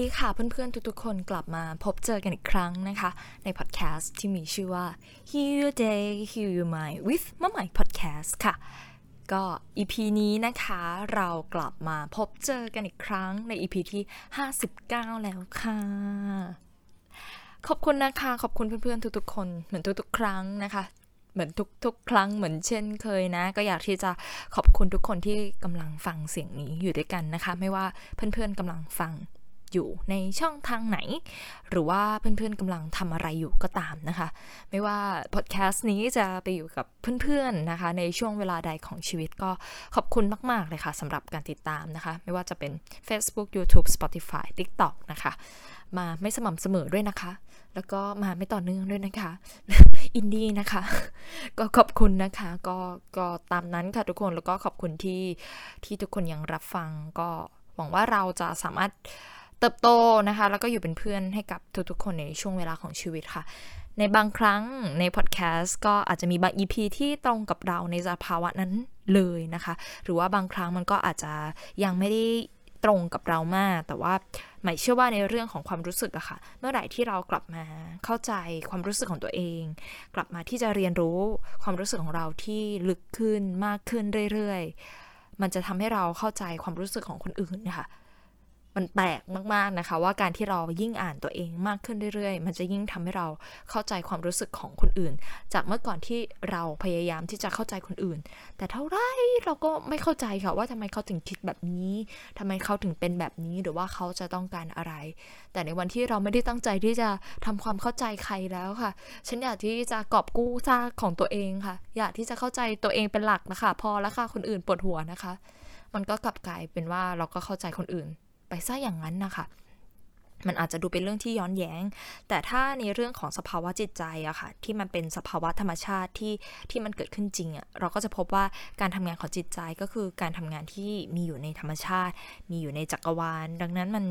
ดีค่ะเพื่อนๆ ทุกๆ คนกลับมาพบเจอกันอีกครั้งนะคะ ในพอดแคสต์ที่มีชื่อว่า Heal Your Day Heal Your Mind with มะไหม Podcast ค่ะ ก็ EP นี้นะคะเรากลับมาพบเจอกันอีกครั้งใน EP ที่ 59 แล้วค่ะ ขอบคุณนะคะ ขอบคุณเพื่อนๆ ทุกๆ คนเหมือนทุกๆ ครั้งนะคะเหมือนทุกๆ ครั้งเหมือนเช่นเคยนะ ก็อยากที่จะขอบคุณทุกคนที่กำลังฟังเสียงนี้อยู่ด้วยกันนะคะ ไม่ว่าเพื่อนๆกำลังฟัง อยู่ในช่องทางไหน หรือว่าเพื่อนๆกำลังทำอะไรอยู่ก็ตามนะคะ ไม่ว่าพอดแคสต์นี้จะไปอยู่กับเพื่อนๆนะคะ ในช่วงเวลาใดของชีวิตก็ขอบคุณมากๆเลยค่ะสำหรับการติดตามนะคะ ไม่ว่าจะเป็น Facebook YouTube Spotify TikTok นะคะ มาไม่สม่ำเสมอด้วยนะคะ แล้วก็มาไม่ต่อเนื่องด้วยนะคะ อินดี้นะคะ ก็ขอบคุณนะคะ ก็ก็ตามนั้นค่ะทุกคนแล้วก็ขอบคุณที่ที่ทุกคนยังรับฟังก็หวังว่าเราจะสามารถ เติบโตนะคะ แล้วก็อยู่เป็นเพื่อนให้กับทุกๆ คนในช่วงเวลาของชีวิตค่ะ ในบางครั้งในพอดแคสต์ก็อาจจะมีบาง EP ที่ตรงกับเราในสภาวะนั้นเลยนะคะ หรือว่าบางครั้งมันก็อาจจะยังไม่ได้ตรงกับเรามาก แต่ว่าหมายเชื่อว่าในเรื่องของความรู้สึกอะค่ะ เมื่อไหร่ที่เรากลับมาเข้าใจความรู้สึกของตัวเอง กลับมาที่จะเรียนรู้ความรู้สึกของเราที่ลึกขึ้นมากขึ้นเรื่อยๆ มันจะทำให้เราเข้าใจความรู้สึกของคนอื่นนะคะ มันแปลกมากๆนะคะ ว่าการที่เรายิ่งอ่านตัวเองมากขึ้นเรื่อยๆ มันจะยิ่งทำให้เราเข้าใจความรู้สึกของคนอื่น จากเมื่อก่อนที่เราพยายามที่จะเข้าใจคนอื่น แต่เท่าไรเราก็ไม่เข้าใจค่ะว่าทำไมเขาถึงคิดแบบนี้ทำไมเขาถึงเป็นแบบนี้หรือว่าเขาจะต้องการอะไร แต่ในวันที่เราไม่ได้ตั้งใจที่จะทำความเข้าใจใครแล้วค่ะ ฉันอยากที่จะกอบกู้ซากของตัวเองค่ะ อยากที่จะเข้าใจตัวเองเป็นหลักนะคะ พอแล้วค่ะคนอื่นปวดหัวนะคะ มันก็กลับกลายเป็นว่าเราก็เข้าใจคนอื่น ไปซะอย่างนั้นนะคะมันอาจจะดูเป็นเรื่องที่ย้อนแย้ง แต่ถ้าในเรื่องของสภาวะจิตใจอะค่ะ ที่มันเป็นสภาวะธรรมชาติที่ที่มันเกิดขึ้นจริงอะเราก็จะพบว่าการทำงานของจิตใจก็คือการทำงานที่มีอยู่ในธรรมชาติ มีอยู่ในจักรวาล ดังนั้นมัน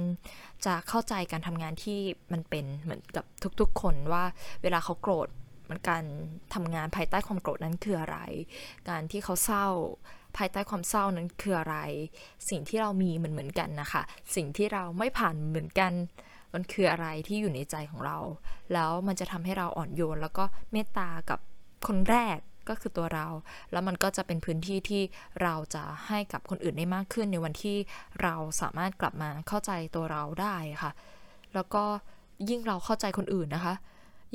จะเข้าใจการทำงานที่มันเป็นเหมือนกับทุกๆ คนว่าเวลาเขาโกรธมันการทำงานภายใต้ความโกรธนั้นคืออะไร การที่เขาเศร้า ภายใต้ความเศร้านั้นคืออะไร สิ่งที่เรามีเหมือนเหมือนกันนะคะ สิ่งที่เราไม่ผ่านเหมือนกัน มันคืออะไรที่อยู่ในใจของเรา แล้วมันจะทำให้เราอ่อนโยน แล้วก็เมตตากับคนแรกก็คือตัวเรา แล้วมันก็จะเป็นพื้นที่ที่เราจะให้กับคนอื่นได้มากขึ้นในวันที่เราสามารถกลับมาเข้าใจตัวเราได้ค่ะ แล้วก็ยิ่งเราเข้าใจคนอื่นนะคะ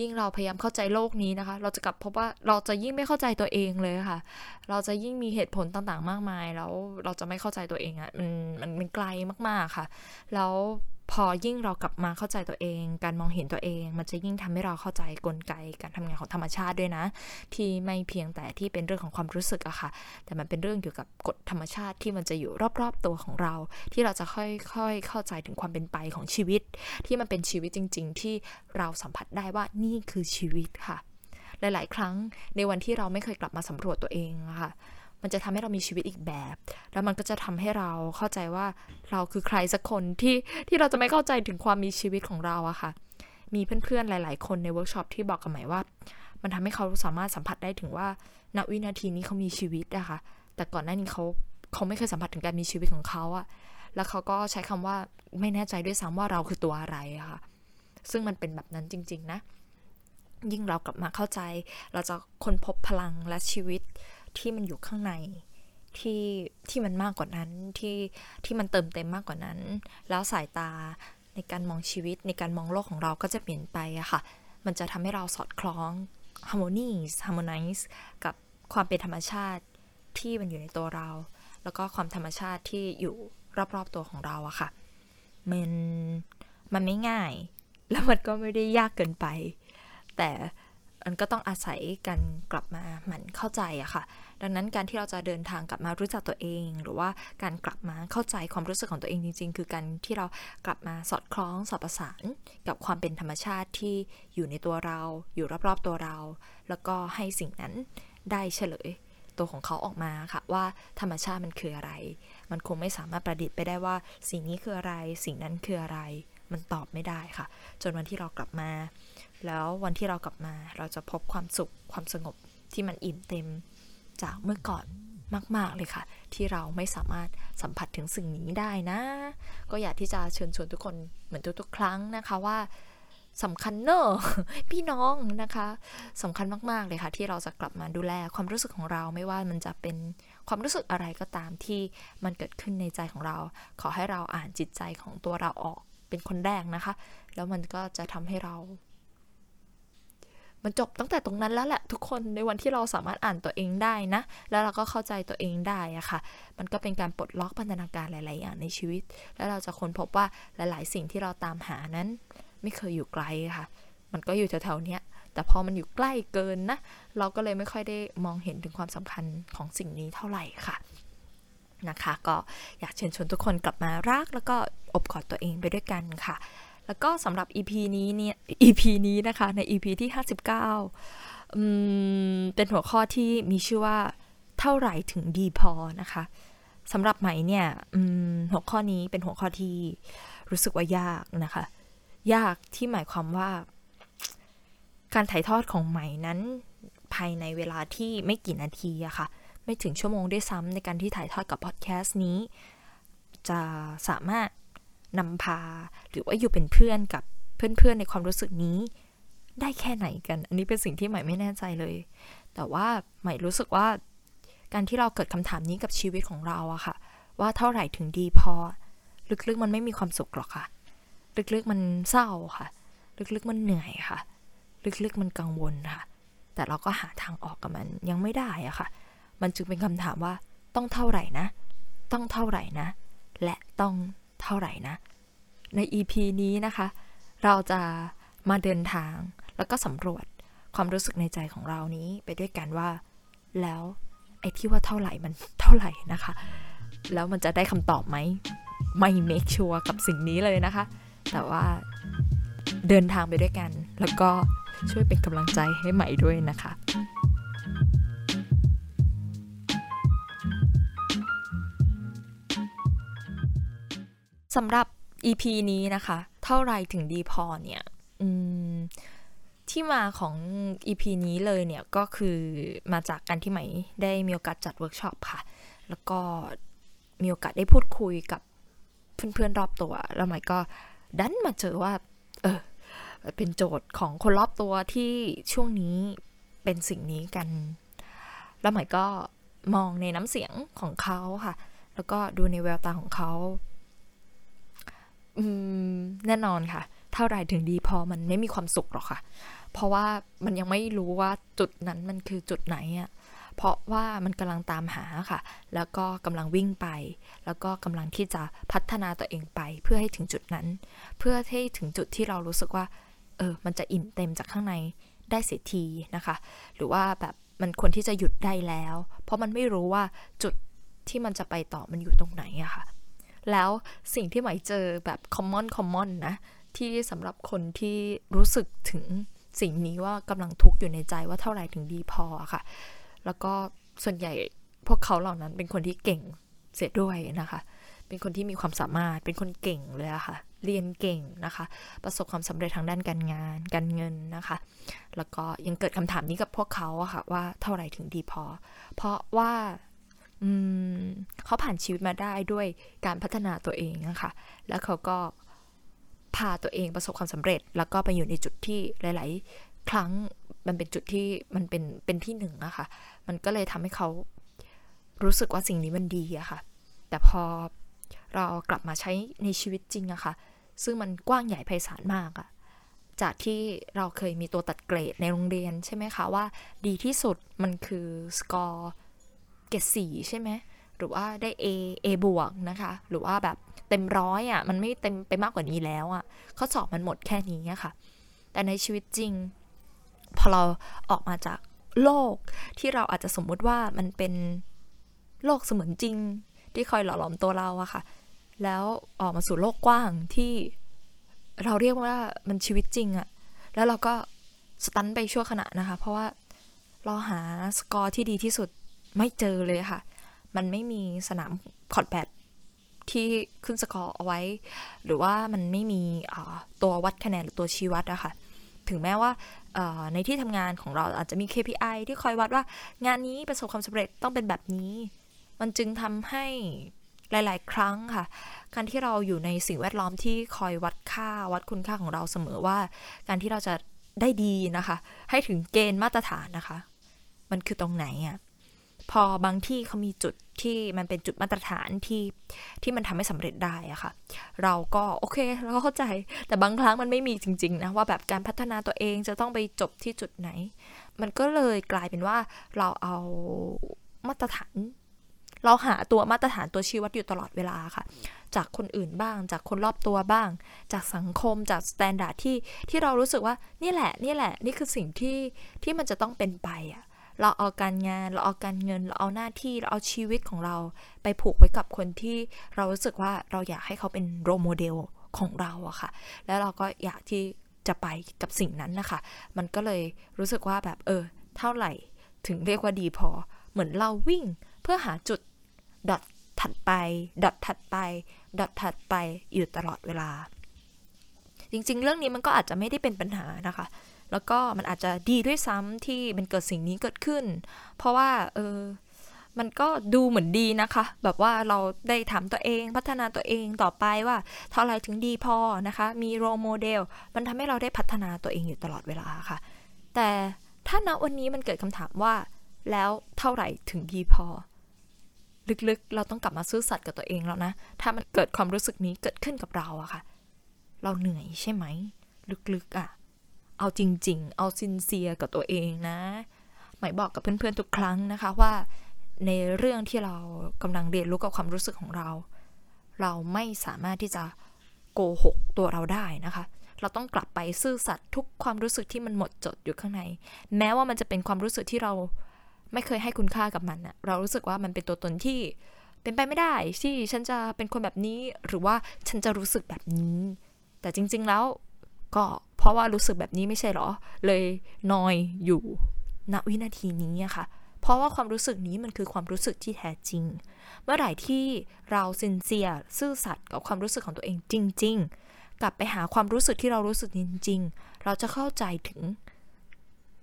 ยิ่งเราพยายามเข้าใจโลกนี้นะคะ เราจะกลับพบว่าเราจะยิ่งไม่เข้าใจตัวเองเลยค่ะ เราจะยิ่งมีเหตุผลต่างๆ มากมาย แล้วเราจะไม่เข้าใจตัวเองอะ่ะมันมันมันไกลมากๆค่ะ แล้ว พอยิ่งเรากลับมาเข้าใจตัวเอง การมองเห็นตัวเอง มันจะยิ่งทำให้เราเข้าใจกลไกการทำงานของธรรมชาติด้วยนะ ที่ไม่เพียงแต่ที่เป็นเรื่องของความรู้สึกอะค่ะ แต่มันเป็นเรื่องเกี่ยวกับกฎธรรมชาติที่มันจะอยู่รอบๆตัวของเรา ที่เราจะค่อยๆเข้าใจถึงความเป็นไปของชีวิต ที่มันเป็นชีวิตจริง ๆ ที่เราสัมผัสได้ว่านี่คือชีวิตค่ะ หลาย ๆ ครั้งในวันที่เราไม่เคยกลับมาสำรวจตัวเองอะค่ะ มันจะทำให้เรามีชีวิตอีกแบบ แล้วมันก็จะทำให้เราเข้าใจว่าเราคือใครสักคนที่ที่เราจะไม่เข้าใจถึงความมีชีวิตของเราอะค่ะ มีเพื่อนๆหลาย ๆ คนในเวิร์กช็อปที่บอกกับใหม่ว่า มันทำให้เขาสามารถสัมผัสได้ถึงว่าณวินาทีนี้เขามีชีวิตอะคะ แต่ก่อนหน้านี้เขาเขาไม่เคยสัมผัสถึงการมีชีวิตของเขาอะแล้วเขาก็ใช้คำว่าไม่แน่ใจด้วยซ้ำว่าเราคือตัวอะไรอะค่ะ ซึ่งมันเป็นแบบนั้นจริง ๆ นะ ยิ่งเรากลับมาเข้าใจ เราจะค้นพบพลังและชีวิต ที่มันอยู่ข้างในที่ที่มันมากกว่านั้นที่ที่มันเติมเต็มมากกว่านั้น แล้วสายตาในการมองชีวิตในการมองโลกของเราก็จะเปลี่ยนไปอะค่ะ มันจะทำให้เราสอดคล้อง harmonize harmonize กับความเป็นธรรมชาติที่มันอยู่ในตัวเรา แล้วก็ความธรรมชาติที่อยู่รอบๆตัวของเราอะค่ะ มันมันไม่ง่าย แล้วมันก็ไม่ได้ยากเกินไป แต่มันก็ต้องอาศัยกันกลับมาหมั่นเข้าใจอะค่ะ ดังนั้นการที่เราจะเดินทางกลับมารู้จักตัวเอง หรือว่าการกลับมาเข้าใจความรู้สึกของตัวเองจริง ๆ คือการที่เรากลับมาสอดคล้องสอดประสานกับความเป็นธรรมชาติที่อยู่ในตัวเรา อยู่รอบๆตัวเรา แล้วก็ให้สิ่งนั้นได้เฉลยตัวของเขาออกมาค่ะว่าธรรมชาติมันคืออะไร มันคงไม่สามารถประดิษฐ์ไปได้ว่า สิ่งนี้คืออะไร สิ่งนั้นคืออะไร มันตอบไม่ได้ค่ะ จนวันที่เรากลับมา แล้ววันที่เรากลับมา เราจะพบความสุขความสงบที่มันอิ่มเต็ม จากเมื่อก่อนมาก ๆ เลยค่ะ ที่เราไม่สามารถสัมผัสถึงสิ่งนี้ได้นะ ก็อยากที่จะเชิญชวนทุกคนเหมือนทุกๆ ครั้งนะคะว่าสำคัญเนอะพี่น้องนะคะสำคัญมาก ๆ เลยค่ะ ที่เราจะกลับมาดูแลความรู้สึกของเราไม่ว่ามันจะเป็นความรู้สึกอะไรก็ตามที่มันเกิดขึ้นในใจของเรา ขอให้เราอ่านจิตใจของตัวเราออกเป็นคนแรกนะคะ แล้วมันก็จะทำให้เรา มันจบตั้งแต่ตรงนั้นแล้วแหละทุกคนในวันที่เราสามารถอ่านตัวเองได้นะ แล้วเราก็เข้าใจตัวเองได้อะค่ะ มันก็เป็นการปลดล็อกพันธนาการหลาย ๆ อย่างในชีวิต แล้วเราจะค้นพบว่าหลาย ๆ สิ่งที่เราตามหานั้น ไม่เคยอยู่ไกลค่ะ มันก็อยู่แถวๆนี้แต่พอมันอยู่ใกล้เกินนะ เราก็เลยไม่ค่อยได้มองเห็นถึงความสำคัญของสิ่งนี้เท่าไหร่ค่ะนะคะ ก็อยากเชิญชวนทุกคนกลับมารัก แล้วก็อบกอดตัวเองไปด้วยกันค่ะ แล้วก็สำหรับ EP นี้เนี่ย EP นี้นะคะใน EP ที่ 59อืมเป็นหัวข้อที่มีชื่อว่าเท่าไหร่ถึงดีพอนะคะสำหรับไหมเนี่ยหัวข้อนี้เป็นหัวข้อที่รู้สึกว่ายากนะคะ ยากที่หมายความว่า การถ่ายทอดของใหมนั้น ภายในเวลาที่ไม่กี่นาทีอะค่ะ ไม่ถึงชั่วโมงด้วยซ้ำในการที่ถ่ายทอดกับพอดแคสต์นี้ จะสามารถ นำพา หรือว่าอยู่เป็นเพื่อนกับเพื่อนๆในความรู้สึกนี้ ได้แค่ไหนกัน อันนี้เป็นสิ่งที่ใหม่ไม่แน่ใจเลย แต่ว่าใหม่รู้สึกว่า การที่เราเกิดคำถามนี้กับชีวิตของเราอะค่ะ ว่าเท่าไหร่ถึงดีพอ ลึกๆมันไม่มีความสุขหรอกค่ะ ลึกๆมันเศร้าค่ะ ลึกๆมันเหนื่อยค่ะ ลึกๆมันกังวลค่ะ แต่เราก็หาทางออกกับมันยังไม่ได้อะค่ะ มันจึงเป็นคำถามว่าต้องเท่าไหร่นะ ต้องเท่าไหร่นะ และต้อง เท่าไหร่นะ ใน EP นี้นะคะ เราจะมาเดินทางแล้วก็สำรวจความรู้สึกในใจของเรานี้ไปด้วยกันว่า แล้วไอ้ที่ว่าเท่าไหร่มันเท่าไหร่นะคะ แล้วมันจะได้คำตอบไหมไม่เมคชัวร์กับสิ่งนี้เลยนะคะ แต่ว่าเดินทางไปด้วยกัน แล้วก็ช่วยเป็นกำลังใจให้ใหม่ด้วยนะคะ สำหรับ EP นี้นะคะ เท่าไรถึงดีพอเนี่ยที่มาของ EP นี้เลยเนี่ยก็คือมาจากการที่ใหม่ได้มีโอกาสจัดเวิร์กช็อปค่ะ แล้วก็มีโอกาสได้พูดคุยกับเพื่อนๆรอบตัว แล้วใหม่ก็ดันมาเจอว่า เออ เป็นโจทย์ของคนรอบตัวที่ช่วงนี้เป็นสิ่งนี้กัน แล้วใหม่ก็มองในน้ำเสียงของเขาค่ะ แล้วก็ดูในแววตาของเขา แน่นอนค่ะ เท่าไรถึงดีพอมันไม่มีความสุขหรอกค่ะ เพราะว่ามันยังไม่รู้ว่าจุดนั้นมันคือจุดไหนอะเพราะว่ามันกำลังตามหาค่ะ แล้วก็กำลังวิ่งไป แล้วก็กำลังที่จะพัฒนาตัวเองไป เพื่อให้ถึงจุดนั้น เพื่อให้ถึงจุดที่เรารู้สึกว่า เออ มันจะอิ่มเต็มจากข้างในได้เสียทีนะคะ หรือว่าแบบมันควรที่จะหยุดได้แล้ว เพราะมันไม่รู้ว่าจุดที่มันจะไปต่อมันอยู่ตรงไหนอะค่ะ แล้วสิ่งที่หมายเจอแบบ common common นะ ที่สำหรับคนที่รู้สึกถึงสิ่งนี้ว่ากำลังทุกข์อยู่ในใจว่าเท่าไหร่ถึงดีพอค่ะ แล้วก็ส่วนใหญ่พวกเขาเหล่านั้นเป็นคนที่เก่งเสียด้วยนะคะ เป็นคนที่มีความสามารถ เป็นคนเก่งเลยอะคะ่ะ เรียนเก่งนะคะ ประสบความสำเร็จทางด้านการงาน การเงินนะคะ แล้วก็ยังเกิดคำถามนี้กับพวกเขาอะค่ะว่าเท่าไหร่ถึงดีพอ เพราะว่า เขาผ่านชีวิตมาได้ด้วยการพัฒนาตัวเองนะคะแล้วเขาก็พาตัวเองประสบความสำเร็จ แล้วก็ไปอยู่ในจุดที่หลาย ๆ ครั้งมันเป็นจุดที่มันเป็นเป็นที่หนึ่งอะค่ะ มันก็เลยทำให้เขารู้สึกว่าสิ่งนี้มันดีอะค่ะ แต่พอเรากลับมาใช้ในชีวิตจริงอะค่ะ ซึ่งมันกว้างใหญ่ไพศาลมากอะจากที่เราเคยมีตัวตัดเกรดในโรงเรียนใช่ไหมคะว่า ดีที่สุดมันคือสกอร์ กรดสี่ใช่ไหมหรือว่าได้ A A บวกนะคะ หรือว่าแบบเต็มร้อยอะ่ะมันไม่เต็มไปมากกว่านี้แล้วอะ่ะข้อสอบมันหมดแค่นี้ค่ะ แต่ในชีวิตจริง พอเราออกมาจากโลกที่เราอาจจะสมมุติว่ามันเป็นโลกเสมือนจริง ที่คอยหล่อหลอมตัวเราอะค่ะ แล้วออกมาสู่โลกกว้างที่เราเรียกว่ามันชีวิตจริงอะแล้วเราก็สตันไปชั่วขณะนะคะ เพราะว่าเราหาสกอร์ที่ดีที่สุด ไม่เจอเลยค่ะ มันไม่มีสนามคอร์ดแบดที่ขึ้นสกอร์เอาไว้ หรือว่ามันไม่มีตัววัดคะแนนหรือตัวชี้วัดอะค่ะ ถึงแม้ว่าในที่ทำงานของเราอาจจะมี KPI ที่คอยวัดว่า งานนี้ประสบความสำเร็จต้องเป็นแบบนี้ มันจึงทำให้หลาย ๆ ครั้งค่ะ การที่เราอยู่ในสิ่งแวดล้อมที่คอยวัดค่าวัดคุณค่าของเราเสมอว่า การที่เราจะได้ดีนะคะ ให้ถึงเกณฑ์มาตรฐานนะคะ มันคือตรงไหนอะค่ะ พอบางที่เขามีจุดที่มันเป็นจุดมาตรฐานที่ที่มันทำให้สำเร็จได้อะค่ะ เราก็โอเคเราก็เข้าใจ แต่บางครั้งมันไม่มีจริง ๆ นะ ว่าแบบการพัฒนาตัวเองจะต้องไปจบที่จุดไหน มันก็เลยกลายเป็นว่าเราเอามาตรฐาน เราหาตัวมาตรฐานตัวชี้วัดอยู่ตลอดเวลาค่ะ จากคนอื่นบ้าง จากคนรอบตัวบ้าง จากสังคมจาก standard ที่ที่เรารู้สึกว่านี่แหละนี่แหละ นี่คือสิ่งที่ที่มันจะต้องเป็นไปอะ เราเอาการงานเราเอาการเงิน เราเอาหน้าที่เราเอาชีวิตของเราไปผูกไว้กับคนที่เรารู้สึกว่าเราอยากให้เขาเป็นโรโมเดลของเราอะค่ะ แล้วเราก็อยากที่จะไปกับสิ่งนั้นนะคะ มันก็เลยรู้สึกว่าแบบเออ เท่าไหร่ถึงเรียกว่าดีพอ เหมือนเราวิ่งเพื่อหาจุดดอทถัดไปดอทถัดไปดอทถัดไปอยู่ตลอดเวลา จริง ๆ เรื่องนี้มันก็อาจจะไม่ได้เป็นปัญหานะคะ แล้วก็มันอาจจะดีด้วยซ้ำที่มันเกิดสิ่งนี้เกิดขึ้น เพราะว่าเออมันก็ดูเหมือนดีนะคะ แบบว่าเราได้ทำตัวเองพัฒนาตัวเองต่อไปว่าเท่าไรถึงดีพอนะคะ มีโรโมเดล มันทำให้เราได้พัฒนาตัวเองอยู่ตลอดเวลาค่ะ แต่ถ้าณวันนี้มันเกิดคำถามว่า แล้วเท่าไหร่ถึงดีพอ ลึกๆ เราต้องกลับมาซื่อสัตย์กับตัวเองแล้วนะ ถ้ามันเกิดความรู้สึกนี้เกิดขึ้นกับเราอะค่ะ เราเหนื่อยใช่ไหม ลึกๆอะ เอาจริง ๆ เอาซินเซียกับตัวเองนะ หมายบอกกับเพื่อนๆทุกครั้งนะคะว่าในเรื่องที่เรากำลังเรียนรู้กับความรู้สึกของเรา เราไม่สามารถที่จะโกหกตัวเราได้นะคะ เราต้องกลับไปซื่อสัตย์ทุกความรู้สึกที่มันหมดจดอยู่ข้างใน แม้ว่ามันจะเป็นความรู้สึกที่เราไม่เคยให้คุณค่ากับมันอะเรารู้สึกว่ามันเป็นตัวตนที่เป็นไปไม่ได้ที่ฉันจะเป็นคนแบบนี้หรือว่าฉันจะรู้สึกแบบนี้ แต่จริง ๆแล้ว ก็เพราะว่ารู้สึกแบบนี้ไม่ใช่หรอ เลยนอยอยู่ณวินาทีนี้อะค่ะ เพราะว่าความรู้สึกนี้มันคือความรู้สึกที่แท้จริง เมื่อไหร่ที่เราซินเซียซื่อสัตย์กับความรู้สึกของตัวเองจริง ๆ กลับไปหาความรู้สึกที่เรารู้สึกจริง ๆ เราจะเข้าใจถึง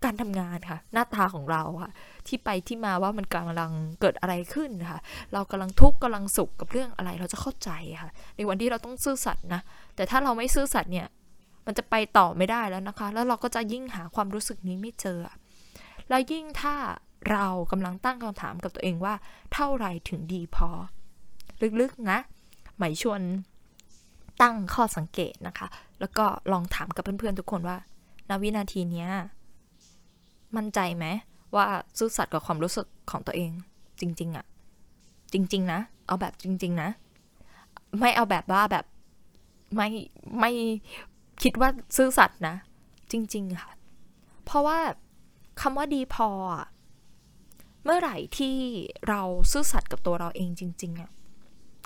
การทำงานค่ะ หน้าตาของเราค่ะ ที่ไปที่มาว่ามันกำลังเกิดอะไรขึ้นค่ะ เรากำลังทุกข์กำลังสุขกับเรื่องอะไรเราจะเข้าใจค่ะ ในวันที่เราต้องซื่อสัตย์นะ แต่ถ้าเราไม่ซื่อสัตย์เนี่ย มันจะไปต่อไม่ได้แล้วนะคะ แล้วเราก็จะยิ่งหาความรู้สึกนี้ไม่เจอ แล้วยิ่งถ้าเรากำลังตั้งคำถามกับตัวเองว่า เท่าไรถึงดีพอ ลึกๆนะหมายชวนตั้งข้อสังเกตนะคะ แล้วก็ลองถามกับเพื่อนๆทุกคนว่าณวินาทีนี้มั่นใจไหมว่าซื่อสัตย์กับความรู้สึกของตัวเอง จริง ๆอะจริง ๆ นะ เอาแบบจริง ๆ นะ ไม่เอาแบบว่าแบบไม่ไม่ คิดว่าซื่อสัตย์นะ จริง ๆ ค่ะ เพราะว่าคำว่าดีพอ เมื่อไหร่ที่เราซื่อสัตย์กับตัวเราเองจริง ๆอะ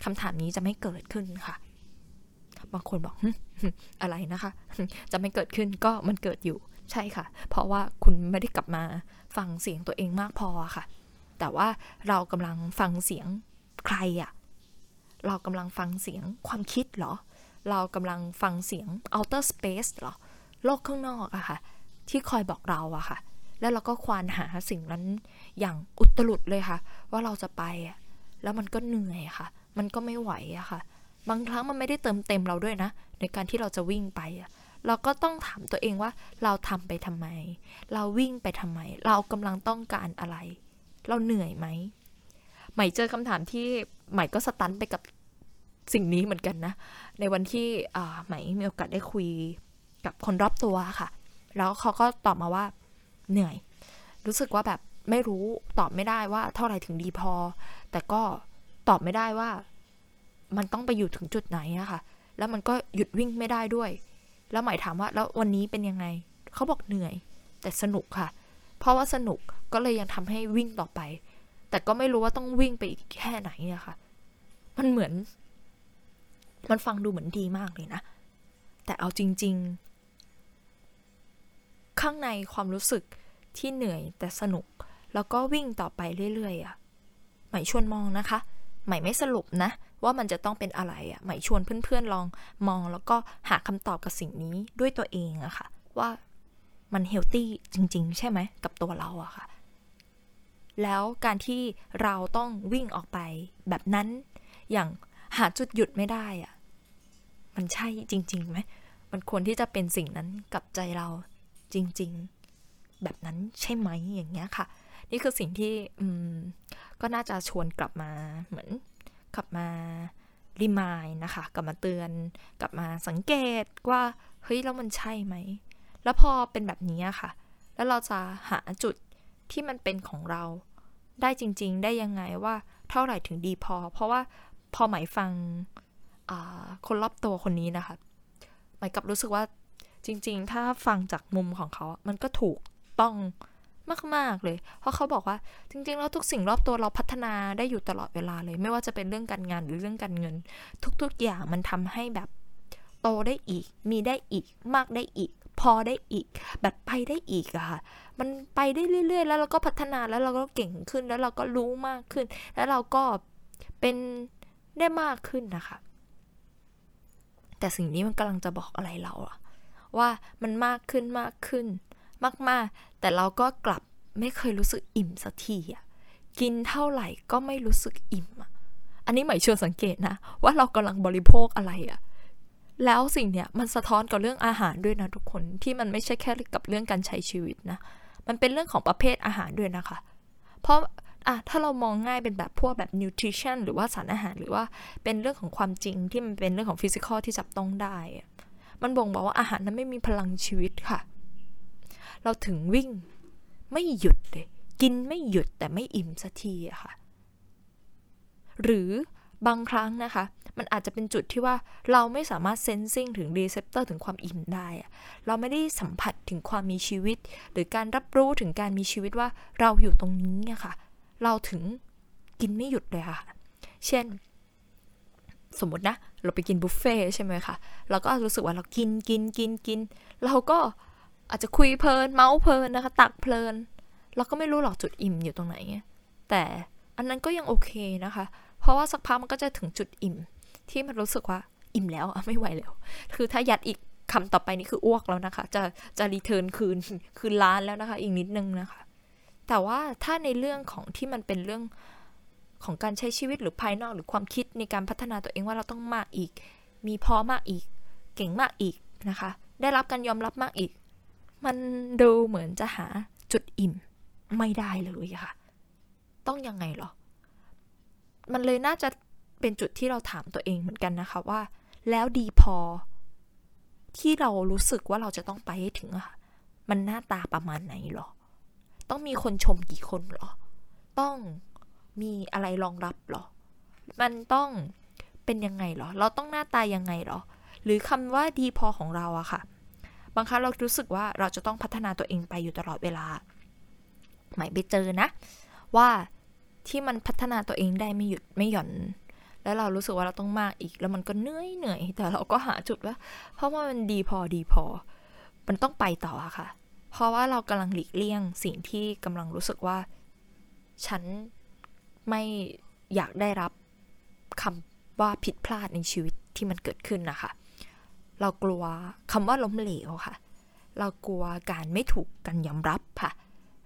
คำถามนี้จะไม่เกิดขึ้นค่ะ บางคนบอกอะไรนะคะ จะไม่เกิดขึ้นก็มันเกิดอยู่ใช่ค่ะ เพราะว่าคุณไม่ได้กลับมาฟังเสียงตัวเองมากพอค่ะ แต่ว่าเรากำลังฟังเสียงใครอะเรากำลังฟังเสียงความคิดเหรอ เรากำลังฟังเสียง outer space หรอ โลกข้างนอกอะค่ะ ที่คอยบอกเราอะค่ะ แล้วเราก็ควานหาสิ่งนั้นอย่างอุตลุดเลยค่ะ ว่าเราจะไปอะแล้วมันก็เหนื่อยค่ะ มันก็ไม่ไหวอะค่ะ บางครั้งมันไม่ได้เติมเต็มเราด้วยนะ ในการที่เราจะวิ่งไปอะเราก็ต้องถามตัวเองว่าเราทำไปทำไม เราวิ่งไปทำไม เรากำลังต้องการอะไร เราเหนื่อยไหมใหม่เจอคำถามที่ใหม่ก็สตันไปกับ สิ่งนี้เหมือนกันนะ ในวันที่ไหมมีโอกาสได้คุยกับคนรอบตัวค่ะ แล้วเขาก็ตอบมาว่าเหนื่อย รู้สึกว่าแบบไม่รู้ตอบไม่ได้ว่าเท่าไหร่ถึงดีพอ แต่ก็ตอบไม่ได้ว่า มันต้องไปอยู่ถึงจุดไหนอะค่ะแล้วมันก็หยุดวิ่งไม่ได้ด้วย แล้วหมายถามว่า แล้ววันนี้เป็นยังไง เขาบอกเหนื่อย แต่สนุกค่ะ เพราะว่าสนุกก็เลยยังทำให้วิ่งต่อไป แต่ก็ไม่รู้ว่าต้องวิ่งไปอีกแค่ไหนอะค่ะมันเหมือน มันฟังดูเหมือนดีมากเลยนะ แต่เอาจริง ๆ ข้างในความรู้สึกที่เหนื่อยแต่สนุก แล้วก็วิ่งต่อไปเรื่อยๆอะหมายชวนมองนะคะ หมายไม่สรุปนะ ว่ามันจะต้องเป็นอะไรอะหมายชวนเพื่อนๆลองมองแล้วก็หาคำตอบกับสิ่งนี้ด้วยตัวเองอะค่ะ ว่ามันเฮลตี้จริง ๆ ใช่ไหมกับตัวเราอะค่ะ แล้วการที่เราต้องวิ่งออกไปแบบนั้นอย่างหาจุดหยุดไม่ได้อะ มันใช่จริงๆไหมมันควรที่จะเป็นสิ่งนั้นกับใจเราจริง ๆ แบบนั้นใช่ไหมอย่างเงี้ยค่ะ นี่คือสิ่งที่อืมก็น่าจะชวนกลับมาเหมือนกลับมารีมายนะคะ กลับมาเตือน กลับมาสังเกตว่าเฮ้ยแล้วมันใช่ไหม แล้วพอเป็นแบบนี้ค่ะ แล้วเราจะหาจุดที่มันเป็นของเราได้จริง ๆ ได้ยังไงว่าเท่าไหร่ถึงดีพอ เพราะว่าพอหมายฟัง คนรอบตัวคนนี้นะคะหมายกับรู้สึกว่าจริง ๆ ถ้าฟังจากมุมของเขา มันก็ถูกต้องมาก ๆ เลย เพราะเขาบอกว่าจริง ๆ แล้วทุกสิ่งรอบตัวเราพัฒนาได้อยู่ตลอดเวลาเลย ไม่ว่าจะเป็นเรื่องการงานหรือเรื่องการเงิน ทุก ๆ อย่างมันทำให้แบบโตได้อีก มีได้อีก มากได้อีก พอได้อีก แบบไปได้อีกอะค่ะ มันไปได้เรื่อย ๆ แล้วเราก็พัฒนาแล้วเราก็เก่งขึ้นแล้วเราก็รู้มากขึ้น แล้วเราก็เป็นได้มากขึ้นนะคะ แต่สิ่งนี้มันกำลังจะบอกอะไรเราอะว่ามันมากขึ้นมากขึ้น มากๆ แต่เราก็กลับไม่เคยรู้สึกอิ่มสักทีอะกินเท่าไหร่ก็ไม่รู้สึกอิ่มอะอันนี้หมายชวนสังเกตนะ ว่าเรากำลังบริโภคอะไรอะแล้วสิ่งเนี้ยมันสะท้อนกับเรื่องอาหารด้วยนะทุกคนที่มันไม่ใช่แค่กับเรื่องการใช้ชีวิตนะ มันเป็นเรื่องของประเภทอาหารด้วยนะคะ เพราะ อะถ้าเรามองง่ายเป็นแบบพวกแบบ nutrition หรือว่าสารอาหารหรือว่าเป็นเรื่องของความจริงที่มันเป็นเรื่องของฟิสิกอลที่จับต้องได้ มันบ่งบอกว่าอาหารนั้นไม่มีพลังชีวิตค่ะ เราถึงวิ่งไม่หยุดเลยกินไม่หยุดแต่ไม่อิ่มสักทีอะค่ะ หรือบางครั้งนะคะ มันอาจจะเป็นจุดที่ว่าเราไม่สามารถ sensing ถึง receptor ถึงความอิ่มได้อะเราไม่ได้สัมผัสถึงความมีชีวิต หรือการรับรู้ถึงการมีชีวิตว่าเราอยู่ตรงนี้อะค่ะ เราถึงกินไม่หยุดเลยค่ะ เช่น สมมตินะ เราไปกินบุฟเฟ่ใช่ไหมคะเราก็รู้สึกว่าเรากินกินกินกิน เราก็อาจจะคุยเพลิน เมาส์เพลินนะคะ ตักเพลิน เราก็ไม่รู้หรอกจุดอิ่มอยู่ตรงไหน แต่อันนั้นก็ยังโอเคนะคะ เพราะว่าสักพักมันก็จะถึงจุดอิ่ม ที่มันรู้สึกว่าอิ่มแล้วไม่ไหวแล้ว คือถ้ายัดอีกคำต่อไปนี่คืออ้วกแล้วนะคะ จะจะรีเทิร์นคืนคืนล้านแล้วนะคะ อีกนิดนึงนะคะ แต่ว่าถ้าในเรื่องของที่มันเป็นเรื่องของการใช้ชีวิตหรือภายนอกหรือความคิดในการพัฒนาตัวเองว่าเราต้องมากอีก มีพอมากอีก เก่งมากอีกนะคะ ได้รับการยอมรับมากอีก มันดูเหมือนจะหาจุดอิ่มไม่ได้เลยค่ะ ต้องยังไงหรอ มันเลยน่าจะเป็นจุดที่เราถามตัวเองเหมือนกันนะคะว่า แล้วดีพอ ที่เรารู้สึกว่าเราจะต้องไปให้ถึงอะมันหน้าตาประมาณไหนหรอ ต้องมีคนชมกี่คนหรอ ต้องมีอะไรรองรับหรอ มันต้องเป็นยังไงหรอ เราต้องหน้าตายังไงหรอ หรือคำว่าดีพอของเราอะค่ะ บางครั้งเรารู้สึกว่าเราจะต้องพัฒนาตัวเองไปอยู่ตลอดเวลา หมายไปเจอนะ ว่าที่มันพัฒนาตัวเองได้ไม่หยุดไม่หย่อน แล้วเรารู้สึกว่าเราต้องมากอีก แล้วมันก็เหนื่อยเหนื่อยแต่เราก็หาจุดว่า เพราะว่ามันดีพอดีพอ มันต้องไปต่อค่ะ เพราะว่าเรากำลังหลีกเลี่ยงสิ่งที่กำลังรู้สึกว่า ฉันไม่อยากได้รับคำว่าผิดพลาดในชีวิตที่มันเกิดขึ้นนะคะ เรากลัวคำว่าล้มเหลวค่ะ เรากลัวการไม่ถูกกันยอมรับค่ะ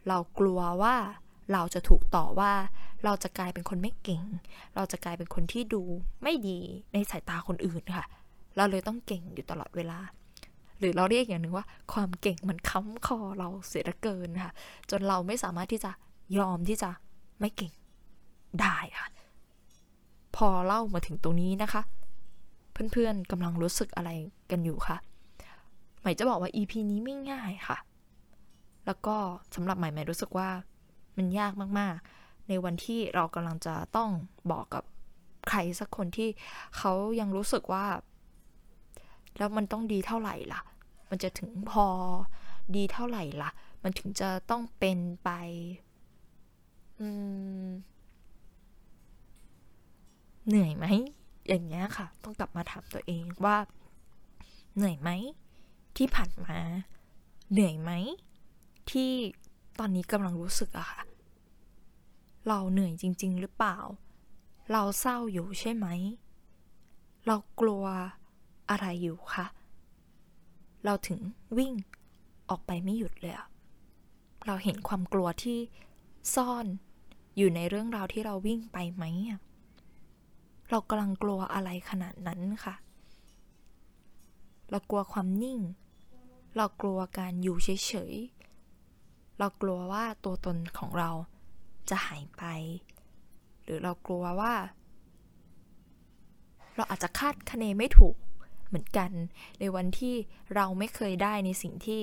เรากลัวว่าเราจะถูกต่อว่า เราจะกลายเป็นคนไม่เก่ง เราจะกลายเป็นคนที่ดูไม่ดีในสายตาคนอื่นค่ะ เราเลยต้องเก่งอยู่ตลอดเวลา หรือเราเรียกอย่างหนึ่งว่า ความเก่งมันค้ำคอเราเสียเกินค่ะ จนเราไม่สามารถที่จะยอมที่จะไม่เก่งได้ค่ะ พอเล่ามาถึงตรงนี้นะคะ เพื่อนๆกำลังรู้สึกอะไรกันอยู่คะหมายจะบอกว่า EP นี้ไม่ง่ายค่ะ แล้วก็สำหรับใหม่ใหม่รู้สึกว่ามันยากมากๆ ในวันที่เรากำลังจะต้องบอกกับใครสักคนที่เขายังรู้สึกว่า แล้วมันต้องดีเท่าไหร่ล่ะ มันจะถึงพอดีเท่าไหร่ล่ะ มันถึงจะต้องเป็นไปเหนื่อยไหม อย่างเงี้ยค่ะ ต้องกลับมาถามตัวเองว่า เหนื่อยไหม ที่ผ่านมา เหนื่อยไหม ที่ตอนนี้กำลังรู้สึกอะค่ะ เราเหนื่อยจริง ๆ หรือเปล่า เราเศร้าอยู่ใช่ไหม เรากลัว อะไรอยู่คะเราถึงวิ่งออกไปไม่หยุดเลยเราเห็นความกลัวที่ซ่อนอยู่ในเรื่องราวที่เราวิ่งไปไหมเรากำลังกลัวอะไรขนาดนั้นค่ะเรากลัวความนิ่ง เรากลัวการอยู่เฉยๆ เรากลัวว่าตัวตนของเราจะหายไป หรือเรากลัวว่า เราอาจจะคาดคะเนไม่ถูก เหมือนกัน ในวันที่เราไม่เคยได้ในสิ่งที่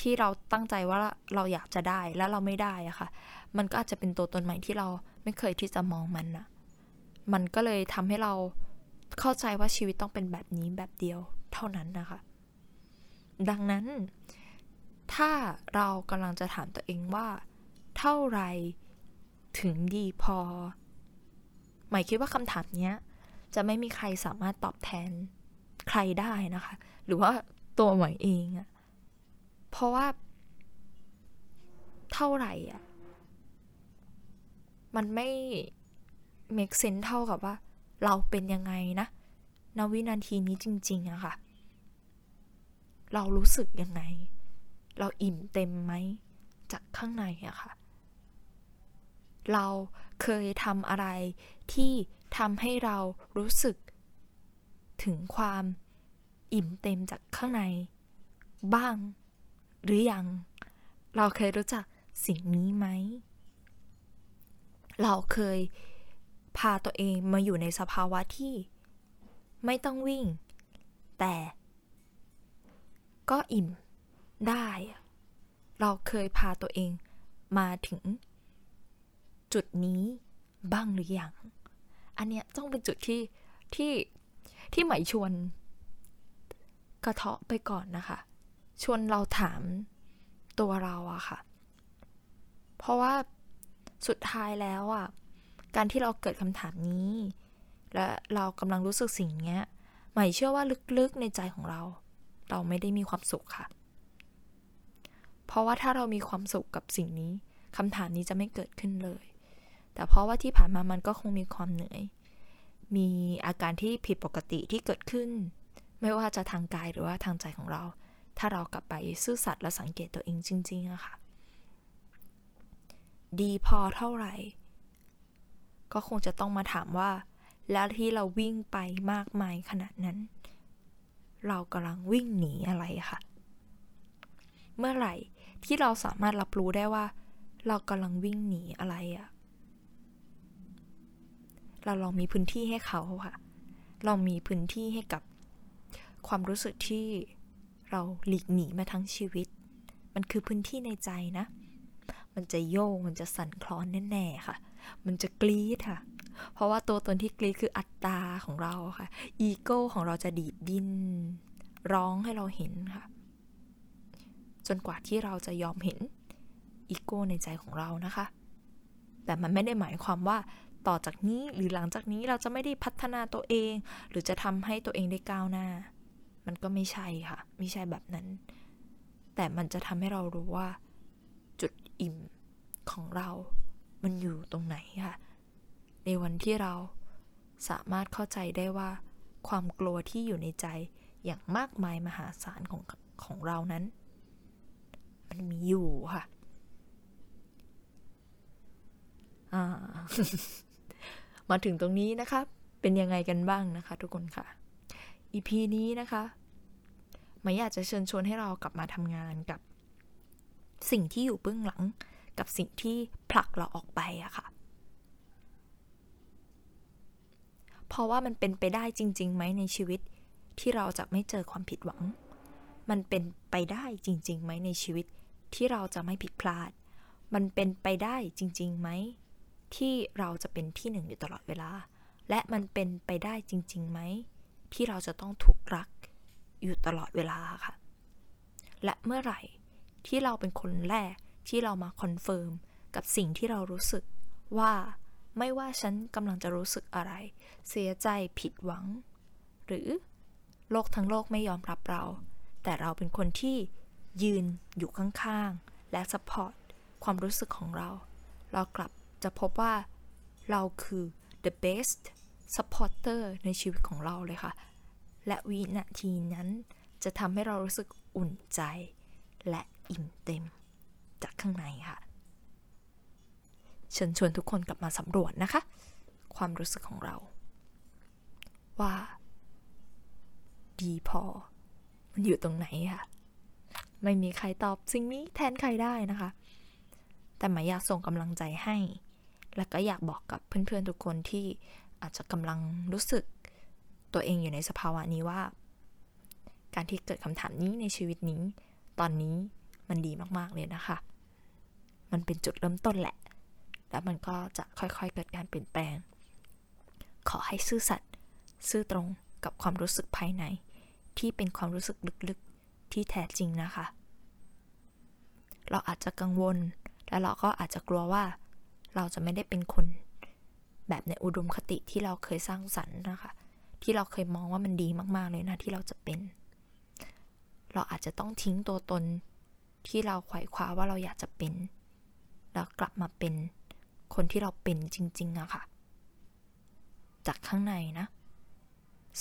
ที่เราตั้งใจว่าเราอยากจะได้แล้วเราไม่ได้อะค่ะ มันก็อาจจะเป็นตัวตนใหม่ที่เราไม่เคยที่จะมองมันนะมันก็เลยทำให้เราเข้าใจว่าชีวิตต้องเป็นแบบนี้แบบเดียวเท่านั้นนะคะ ดังนั้น ถ้าเรากำลังจะถามตัวเองว่า เท่าไรถึงดีพอ หมายคิดว่าคำถามนี้จะไม่มีใครสามารถตอบแทน ใครได้นะคะ หรือว่าตัวหมายเองอะเพราะว่า เท่าไหร่อะมันไม่ make sense เท่ากับว่า เราเป็นยังไงนะณวินาทีนี้จริง ๆอะค่ะ เรารู้สึกยังไง เราอิ่มเต็มไหม จากข้างในอะค่ะ เราเคยทำอะไรที่ทำให้เรารู้สึก ถึงความอิ่มเต็มจากข้างใน บ้าง หรือยัง เราเคยรู้จักสิ่งนี้ไหม เราเคยพาตัวเองมาอยู่ในสภาวะที่ไม่ต้องวิ่ง แต่ก็อิ่มได้ เราเคยพาตัวเองมาถึง จุดนี้บ้างหรือยัง อันเนี้ยต้องเป็นจุดที่ที่ ที่หมายชวนกระเทาะไปก่อนนะคะ ชวนเราถามตัวเราอะค่ะ เพราะว่าสุดท้ายแล้วอะการที่เราเกิดคำถามนี้ และเรากำลังรู้สึกสิ่งนี้หมายเชื่อว่าลึกๆในใจของเรา เราไม่ได้มีความสุขค่ะ เพราะว่าถ้าเรามีความสุขกับสิ่งนี้คำถามนี้จะไม่เกิดขึ้นเลย แต่เพราะว่าที่ผ่านมามันก็คงมีความเหนื่อย มีอาการที่ผิดปกติที่เกิดขึ้น ไม่ว่าจะทางกายหรือว่าทางใจของเรา ถ้าเรากลับไปซื่อสัตย์และสังเกตตัวเองจริงๆอะค่ะ ดีพอเท่าไหร่ ก็คงจะต้องมาถามว่า แล้วที่เราวิ่งไปมากมายขนาดนั้น เรากำลังวิ่งหนีอะไรค่ะ เมื่อไหร่ที่เราสามารถรับรู้ได้ว่า เรากำลังวิ่งหนีอะไรอะ เราลองมีพื้นที่ให้เขาค่ะเรามีพื้นที่ให้กับความรู้สึกที่เราหลีกหนีมาทั้งชีวิต มันคือพื้นที่ในใจนะ มันจะโยก มันจะสั่นคลอนแน่ๆค่ะ มันจะกรี๊ดค่ะ เพราะว่าตัวตนที่กรี๊ดคืออัตตาของเราค่ะ อีโก้ของเราจะดีดดิ้น ร้องให้เราเห็นค่ะ จนกว่าที่เราจะยอมเห็นอีโก้ในใจของเรานะคะ แต่มันไม่ได้หมายความว่า ต่อจากนี้หรือหลังจากนี้เราจะไม่ได้พัฒนาตัวเอง หรือจะทำให้ตัวเองได้ก้าวหน้า มันก็ไม่ใช่ค่ะ ไม่ใช่แบบนั้น แต่มันจะทำให้เรารู้ว่า จุดอิ่มของเรา มันอยู่ตรงไหนค่ะ ในวันที่เราสามารถเข้าใจได้ว่า ความกลัวที่อยู่ในใจอย่างมากมายมหาศาลของของเรานั้น มันมีอยู่ค่ะ มาถึงตรงนี้นะคะ เป็นยังไงกันบ้างนะคะ ทุกคนค่ะ EP นี้นะคะไม่อยากจะเชิญชวนให้เรากลับมาทำงานกับสิ่งที่อยู่เบื้องหลัง กับสิ่งที่ผลักเราออกไปอะค่ะ เพราะว่ามันเป็นไปได้จริงๆไหมในชีวิตที่เราจะไม่เจอความผิดหวัง มันเป็นไปได้จริงๆไหมในชีวิตที่เราจะไม่ผิดพลาด มันเป็นไปได้จริงๆไหม ที่เราจะเป็นที่หนึ่งอยู่ตลอดเวลา และมันเป็นไปได้จริงๆไหม ที่เราจะต้องถูกรักอยู่ตลอดเวลาค่ะ และเมื่อไหร่ที่เราเป็นคนแรกที่เรามา confirm กับสิ่งที่เรารู้สึกว่าไม่ว่าฉันกำลังจะรู้สึกอะไร เสียใจผิดหวัง หรือโลกทั้งโลกไม่ยอมรับเรา แต่เราเป็นคนที่ยืนอยู่ข้างๆ และสปอร์ตความรู้สึกของเรา เรากลับ จะพบว่าเราคือ the best supporter ในชีวิตของเราเลยค่ะ และวินาทีนั้นจะทำให้เรารู้สึกอุ่นใจ และอิ่มเต็ม จากข้างในค่ะ เชิญชวนทุกคนกลับมาสำรวจนะคะ ความรู้สึกของเรา ว่า ดีพอ มันอยู่ตรงไหนค่ะ ไม่มีใครตอบสิ่งนี้แทนใครได้นะคะ แต่หมายอยากส่งกำลังใจให้ และก็อยากบอกกับเพื่อนๆทุกคนที่อาจจะกำลังรู้สึกตัวเองอยู่ในสภาวะนี้ว่า การที่เกิดคำถามนี้ในชีวิตนี้ ตอนนี้มันดีมากๆเลยนะคะ มันเป็นจุดเริ่มต้นแหละ แล้วมันก็จะค่อยๆเกิดการเปลี่ยนแปลง ขอให้ซื่อสัตย์ซื่อตรงกับความรู้สึกภายใน ที่เป็นความรู้สึกลึกๆที่แท้จริงนะคะ เราอาจจะกังวล และเราก็อาจจะกลัวว่า เราจะไม่ได้เป็นคนแบบในอุดมคติที่เราเคยสร้างสรรค์นะคะ ที่เราเคยมองว่ามันดีมาก ๆ เลยนะที่เราจะเป็น เราอาจจะต้องทิ้งตัวตนที่เราไขว่คว้าว่าเราอยากจะเป็น แล้วกลับมาเป็นคนที่เราเป็นจริง ๆอะค่ะ จากข้างในนะ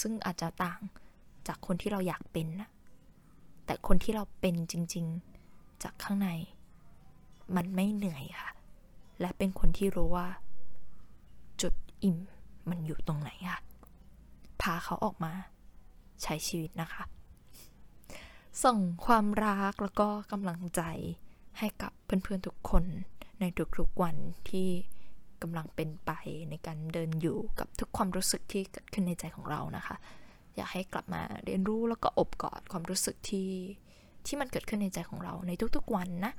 ซึ่งอาจจะต่างจากคนที่เราอยากเป็นนะ แต่คนที่เราเป็นจริง ๆ จากข้างใน มันไม่เหนื่อยค่ะ และเป็นคนที่รู้ว่า จุดอิ่มมันอยู่ตรงไหนค่ะ พาเขาออกมาใช้ชีวิตนะคะ ส่งความรักแล้วก็กำลังใจให้กับเพื่อนๆทุกคนในทุกๆวันที่กำลังเป็นไปในการเดินอยู่กับทุกความรู้สึกที่เกิดขึ้นในใจของเรานะคะ อยากให้กลับมาเรียนรู้แล้วก็อบกอดความรู้สึกที่ที่มันเกิดขึ้นในใจของเราในทุกๆวันนะ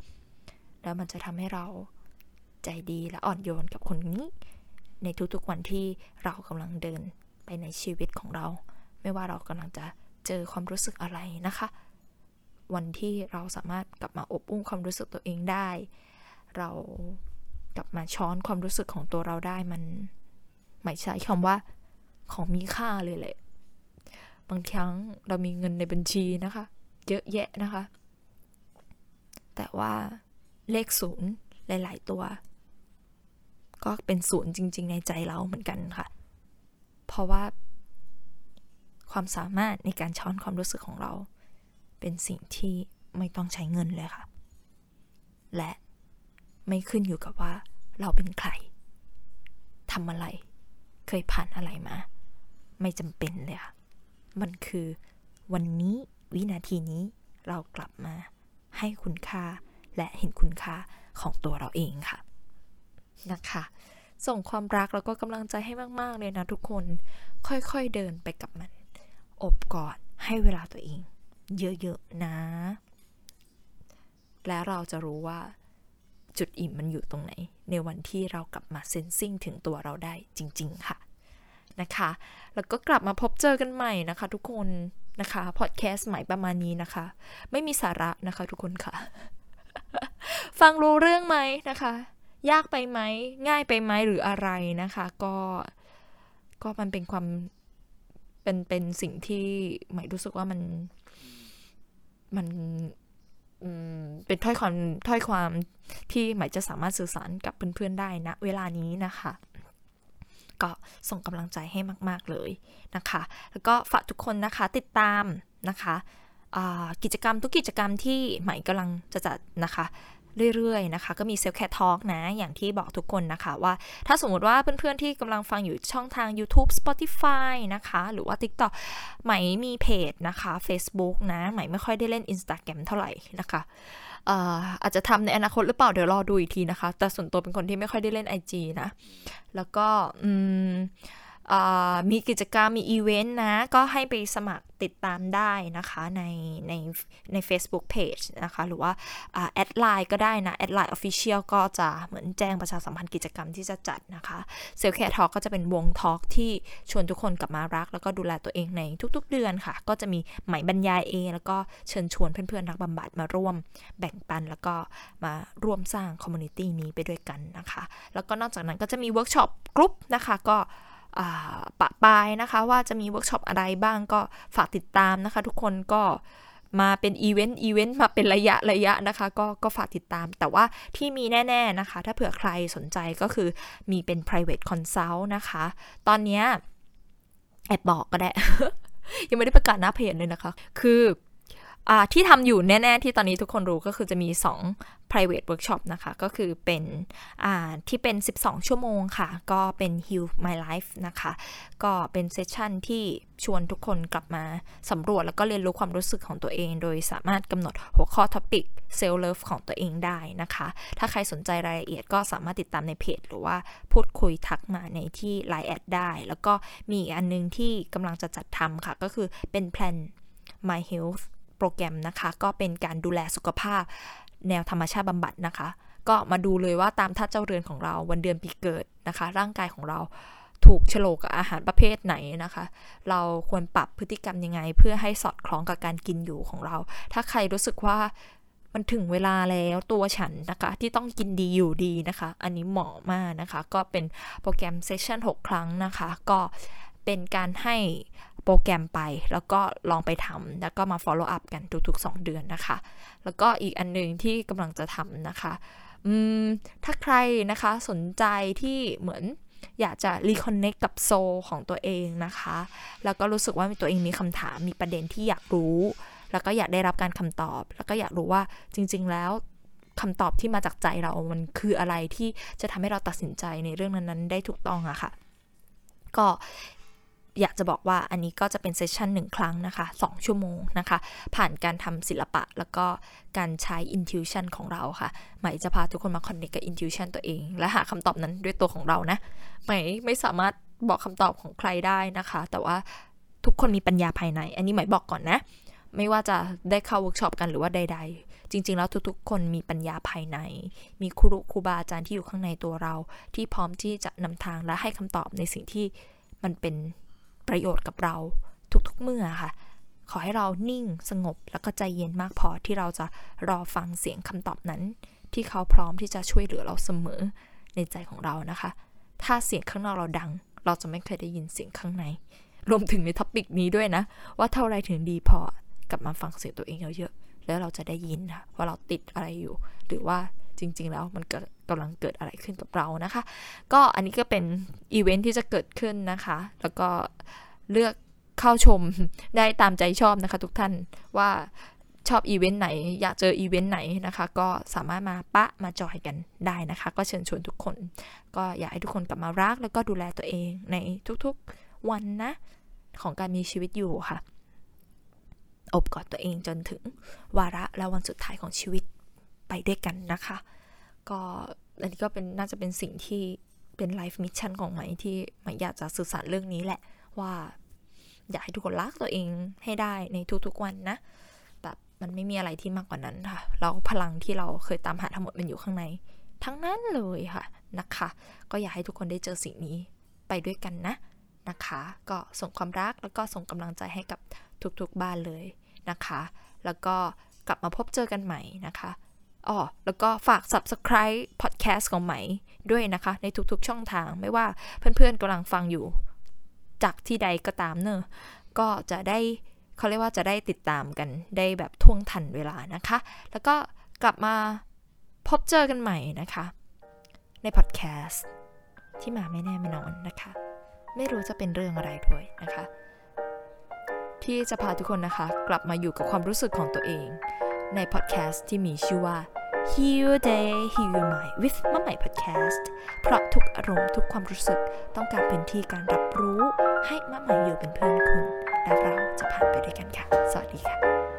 แล้วมันจะทำให้เรา ใจดีและอ่อนโยนกับคนนี้ ในทุกๆวันที่เรากำลังเดินไปในชีวิตของเรา ไม่ว่าเรากำลังจะเจอความรู้สึกอะไรนะคะ วันที่เราสามารถกลับมาอบอุ้มความรู้สึกตัวเองได้ เรากลับมาช้อนความรู้สึกของตัวเราได้มันหมายใช้คำว่าของมีค่าเลยแหละ บางครั้งเรามีเงินในบัญชีนะคะ เยอะแยะนะคะ แต่ว่าเลขศูนย์หลาย ๆ ตัว ก็เป็นศูนย์จริง ๆ ในใจเราเหมือนกันค่ะ เพราะว่า ความสามารถในการช้อนความรู้สึกของเรา เป็นสิ่งที่ไม่ต้องใช้เงินเลยค่ะ และไม่ขึ้นอยู่กับว่าเราเป็นใครทำอะไร เคยผ่านอะไรมา ไม่จำเป็นเลยค่ะ มันคือวันนี้วินาทีนี้เรากลับมาให้คุณค่าและเห็นคุณค่าของตัวเราเองค่ะ นะคะ ส่งความรักแล้วก็กำลังใจให้มาก ๆ เลยนะทุกคน ค่อยๆเดินไปกับมัน อบกอดให้เวลาตัวเอง เยอะ ๆ นะ และเราจะรู้ว่าจุดอิ่มมันอยู่ตรงไหน ในวันที่เรากลับมาเซนซิงถึงตัวเราได้จริง ๆ ค่ะนะคะ แล้วก็กลับมาพบเจอกันใหม่นะคะ ทุกคนนะคะพอดแคสต์ใหม่ประมาณนี้นะคะ ไม่มีสาระนะคะทุกคนค่ะ ฟังรู้เรื่องไหมนะคะ ยากไปไหมง่ายไปไหมหรืออะไรนะคะ ก็ก็มันเป็นความเป็นเป็นสิ่งที่หมายรู้สึกว่ามันมันเป็นถ้อยความถ้อยความที่หมายจะสามารถสื่อสารกับเพื่อนๆได้นะเวลานี้นะคะ ก็ส่งกำลังใจให้มากๆเลยนะคะ แล้วก็ฝากทุกคนนะคะติดตามนะคะกิจกรรมทุกกิจกรรมที่ใหม่กำลังจะจัดนะคะ เรื่อยๆนะคะ ก็มีเซลแคททอล์กนะ อย่างที่บอกทุกคนนะคะว่า ถ้าสมมติว่าเพื่อนๆที่กำลังฟังอยู่ช่องทาง YouTube Spotify นะคะ หรือว่า TikTok ใหม่มีเพจนะคะ Facebook นะใหม่ไม่ค่อยได้เล่น Instagram เท่าไหร่นะคะอาจจะทำในอนาคตหรือเปล่า เดี๋ยวรอดูอีกทีนะคะ แต่ส่วนตัวเป็นคนที่ไม่ค่อยได้เล่น IG นะ แล้วก็มี มีกิจกรรมมีอีเวนต์นะ ก็ให้ไปสมัครติดตามได้นะคะในในใน Facebook Page นะคะ หรือว่า add ไลน์ก็ได้นะแอดไลน์ Official ก็จะเหมือนแจ้งประชาสัมพันธ์กิจกรรมที่จะจัดนะคะ self-care talk ก็จะเป็นวง talk ที่ชวนทุกคนกลับมารัก แล้วก็ดูแลตัวเองในทุกๆเดือนค่ะ ก็จะมีใหม่บรรยายเองแล้วก็เชิญชวนเพื่อนๆนักบำบัดมาร่วมแบ่งปันแล้วก็มาร่วมสร้าง community นี้ไปด้วยกันนะคะ แล้วก็นอกจากนั้นก็จะมีเวิร์กช็อปกลุ่มนะคะก็ ประปรายนะคะ ว่าจะมีเวิร์กช็อปอะไรบ้างก็ฝากติดตามนะคะ ทุกคนก็มาเป็นอีเวนต์อีเวนต์มาเป็นระยะระยะนะคะ ก็ก็ฝากติดตาม แต่ว่าที่มีแน่ ๆนะคะ ถ้าเผื่อใครสนใจก็คือมีเป็น private consult นะคะ ตอนนี้แอบบอกก็ได้ ยังไม่ได้ประกาศหน้าเพจเลยนะคะ คือ ที่ทำอยู่แน่ๆ ที่ตอนนี้ทุกคนรู้ก็คือจะมี 2 private workshop นะคะ ก็คือเป็นที่เป็น 12 ชั่วโมงค่ะ ก็เป็น Heal My Life นะคะ ก็เป็น session ที่ชวนทุกคนกลับมาสำรวจแล้วก็เรียนรู้ความรู้สึกของตัวเอง โดยสามารถกำหนดหัวข้อ topic self-love ของตัวเองได้นะคะ ถ้าใครสนใจรายละเอียดก็สามารถติดตามในเพจ หรือว่าพูดคุยทักมาในที่ Line แอดได้ แล้วก็มีอีกอันนึงที่กำลังจะจัดทำค่ะ ก็คือเป็นแพลน My Health โปรแกรมนะคะ ก็เป็นการดูแลสุขภาพ แนวธรรมชาติบำบัดนะคะ ก็มาดูเลยว่าตามท่าเจ้าเรือนของเราวันเดือนปีเกิดนะคะ ร่างกายของเราถูกฉลกกับอาหารประเภทไหนนะคะ เราควรปรับพฤติกรรมยังไง เพื่อให้สอดคล้องกับการกินอยู่ของเรา ถ้าใครรู้สึกว่ามันถึงเวลาแล้วตัวฉันนะคะ ที่ต้องกินดีอยู่ดีนะคะ อันนี้เหมาะมากนะคะ ก็เป็นโปรแกรมเซสชั่น6 ครั้งนะคะ ก็เป็นการให้ โปรแกรมไป แล้วก็ลองไปทำแล้วก็มา follow up กันทุกๆ 2 เดือนนะคะ แล้วก็อีกอันนึงที่กำลังจะทำนะคะอืมถ้าใครนะคะสนใจที่เหมือนอยากจะรีคอนเนคกับโซของตัวเองนะคะ แล้วก็รู้สึกว่าตัวเองมีคำถามมีประเด็นที่อยากรู้ แล้วก็อยากได้รับการคำตอบ แล้วก็อยากรู้ว่าจริง ๆ แล้วคำตอบที่มาจากใจเรา มันคืออะไรที่จะทำให้เราตัดสินใจในเรื่องนั้นๆ ได้ถูกต้องอะคะ่ะ ก็ อยากจะบอกว่าอันนี้ก็จะเป็นเซสชันหนึ่งครั้งนะคะ 2 ชั่วโมงนะคะ ผ่านการทำศิลปะแล้วก็การใช้ intuition ของเราค่ะหมายจะพาทุกคนมาคอนเนคกับ intuition ตัวเอง และหาคำตอบนั้นด้วยตัวของเรานะหมายไม่สามารถบอกคำตอบของใครได้นะคะ แต่ว่าทุกคนมีปัญญาภายใน อันนี้หมายบอกก่อนนะ ไม่ว่าจะได้เข้าเวิร์กช็อปกันหรือว่าใด ๆ จริง ๆ แล้วทุกๆ คนมีปัญญาภายใน มีครูครูบาอาจารย์ที่อยู่ข้างในตัวเรา ที่พร้อมที่จะนำทางและให้คำตอบในสิ่งที่มันเป็น ประโยชน์กับเราทุกๆเมื่อค่ะ ขอให้เรานิ่งสงบแล้วก็ใจเย็นมากพอที่เราจะรอฟังเสียงคำตอบนั้น ที่เขาพร้อมที่จะช่วยเหลือเราเสมอในใจของเรานะคะ ถ้าเสียงข้างนอกเราดัง เราจะไม่เคยได้ยินเสียงข้างใน รวมถึงใน topic นี้ด้วยนะ ว่าเท่าไรถึงดีพอกลับมาฟังเสียงตัวเองเยอะๆแล้วเราจะได้ยินค่ะว่าเราติดอะไรอยู่ หรือว่า จริง ๆ แล้วมันกำลังเกิดอะไรขึ้นกับเรานะคะ ก็อันนี้ก็เป็นอีเวนท์ที่จะเกิดขึ้นนะคะ แล้วก็เลือกเข้าชมได้ตามใจชอบนะคะ ทุกท่านว่าชอบอีเวนต์ไหน อยากเจออีเวนต์ไหนนะคะ ก็สามารถมาปะมาจอยกันได้นะคะ ก็เชิญชวนทุกคน ก็อยากให้ทุกคนกลับมารัก แล้วก็ดูแลตัวเองในทุกๆวันนะ ของการมีชีวิตอยู่ค่ะ โอบกอดตัวเองจนถึงวาระและวันสุดท้ายของชีวิต ไปด้วยกันนะคะ ก็อันนี้ก็เป็นน่าจะเป็นสิ่งที่เป็น life mission ของใหม่ที่ใหม่อยากจะสื่อสารเรื่องนี้แหละว่าอยากให้ทุกคนรักตัวเองให้ได้ในทุกๆวันนะ แบบมันไม่มีอะไรที่มากกว่านั้นค่ะ เราพลังที่เราเคยตามหาทั้งหมดมันอยู่ข้างใน ทั้งนั้นเลยค่ะนะคะ ก็อยากให้ทุกคนได้เจอสิ่งนี้ไปด้วยกันนะนะคะ ก็ส่งความรักแล้วก็ส่งกำลังใจให้กับทุกๆบ้านเลยนะคะ แล้วก็กลับมาพบเจอกันใหม่นะคะ อ๋อแล้วก็ฝาก subscribe podcast ของใหม่ด้วยนะคะ ในทุกๆช่องทางไม่ว่าเพื่อนๆกำลังฟังอยู่ จากที่ใดก็ตามเนอะก็จะได้เขาเรียกว่าจะได้ติดตามกันได้แบบท่วงทันเวลานะคะ แล้วก็กลับมาพบเจอกันใหม่นะคะ ในพอดแคสต์ที่มาไม่แน่ไม่นอนนะคะ ไม่รู้จะเป็นเรื่องอะไรด้วยนะคะ ที่จะพาทุกคนนะคะ กลับมาอยู่กับความรู้สึกของตัวเอง ในพอดแคสต์ที่มีชื่อว่า Heal Day Heal Your Mind with มะใหม่ Podcast เพราะทุกอารมณ์ทุกความรู้สึกต้องการพื้นที่การรับรู้ ให้มะใหม่อยู่เป็นเพื่อนคุณ และเราจะผ่านไปด้วยกันค่ะ สวัสดีค่ะ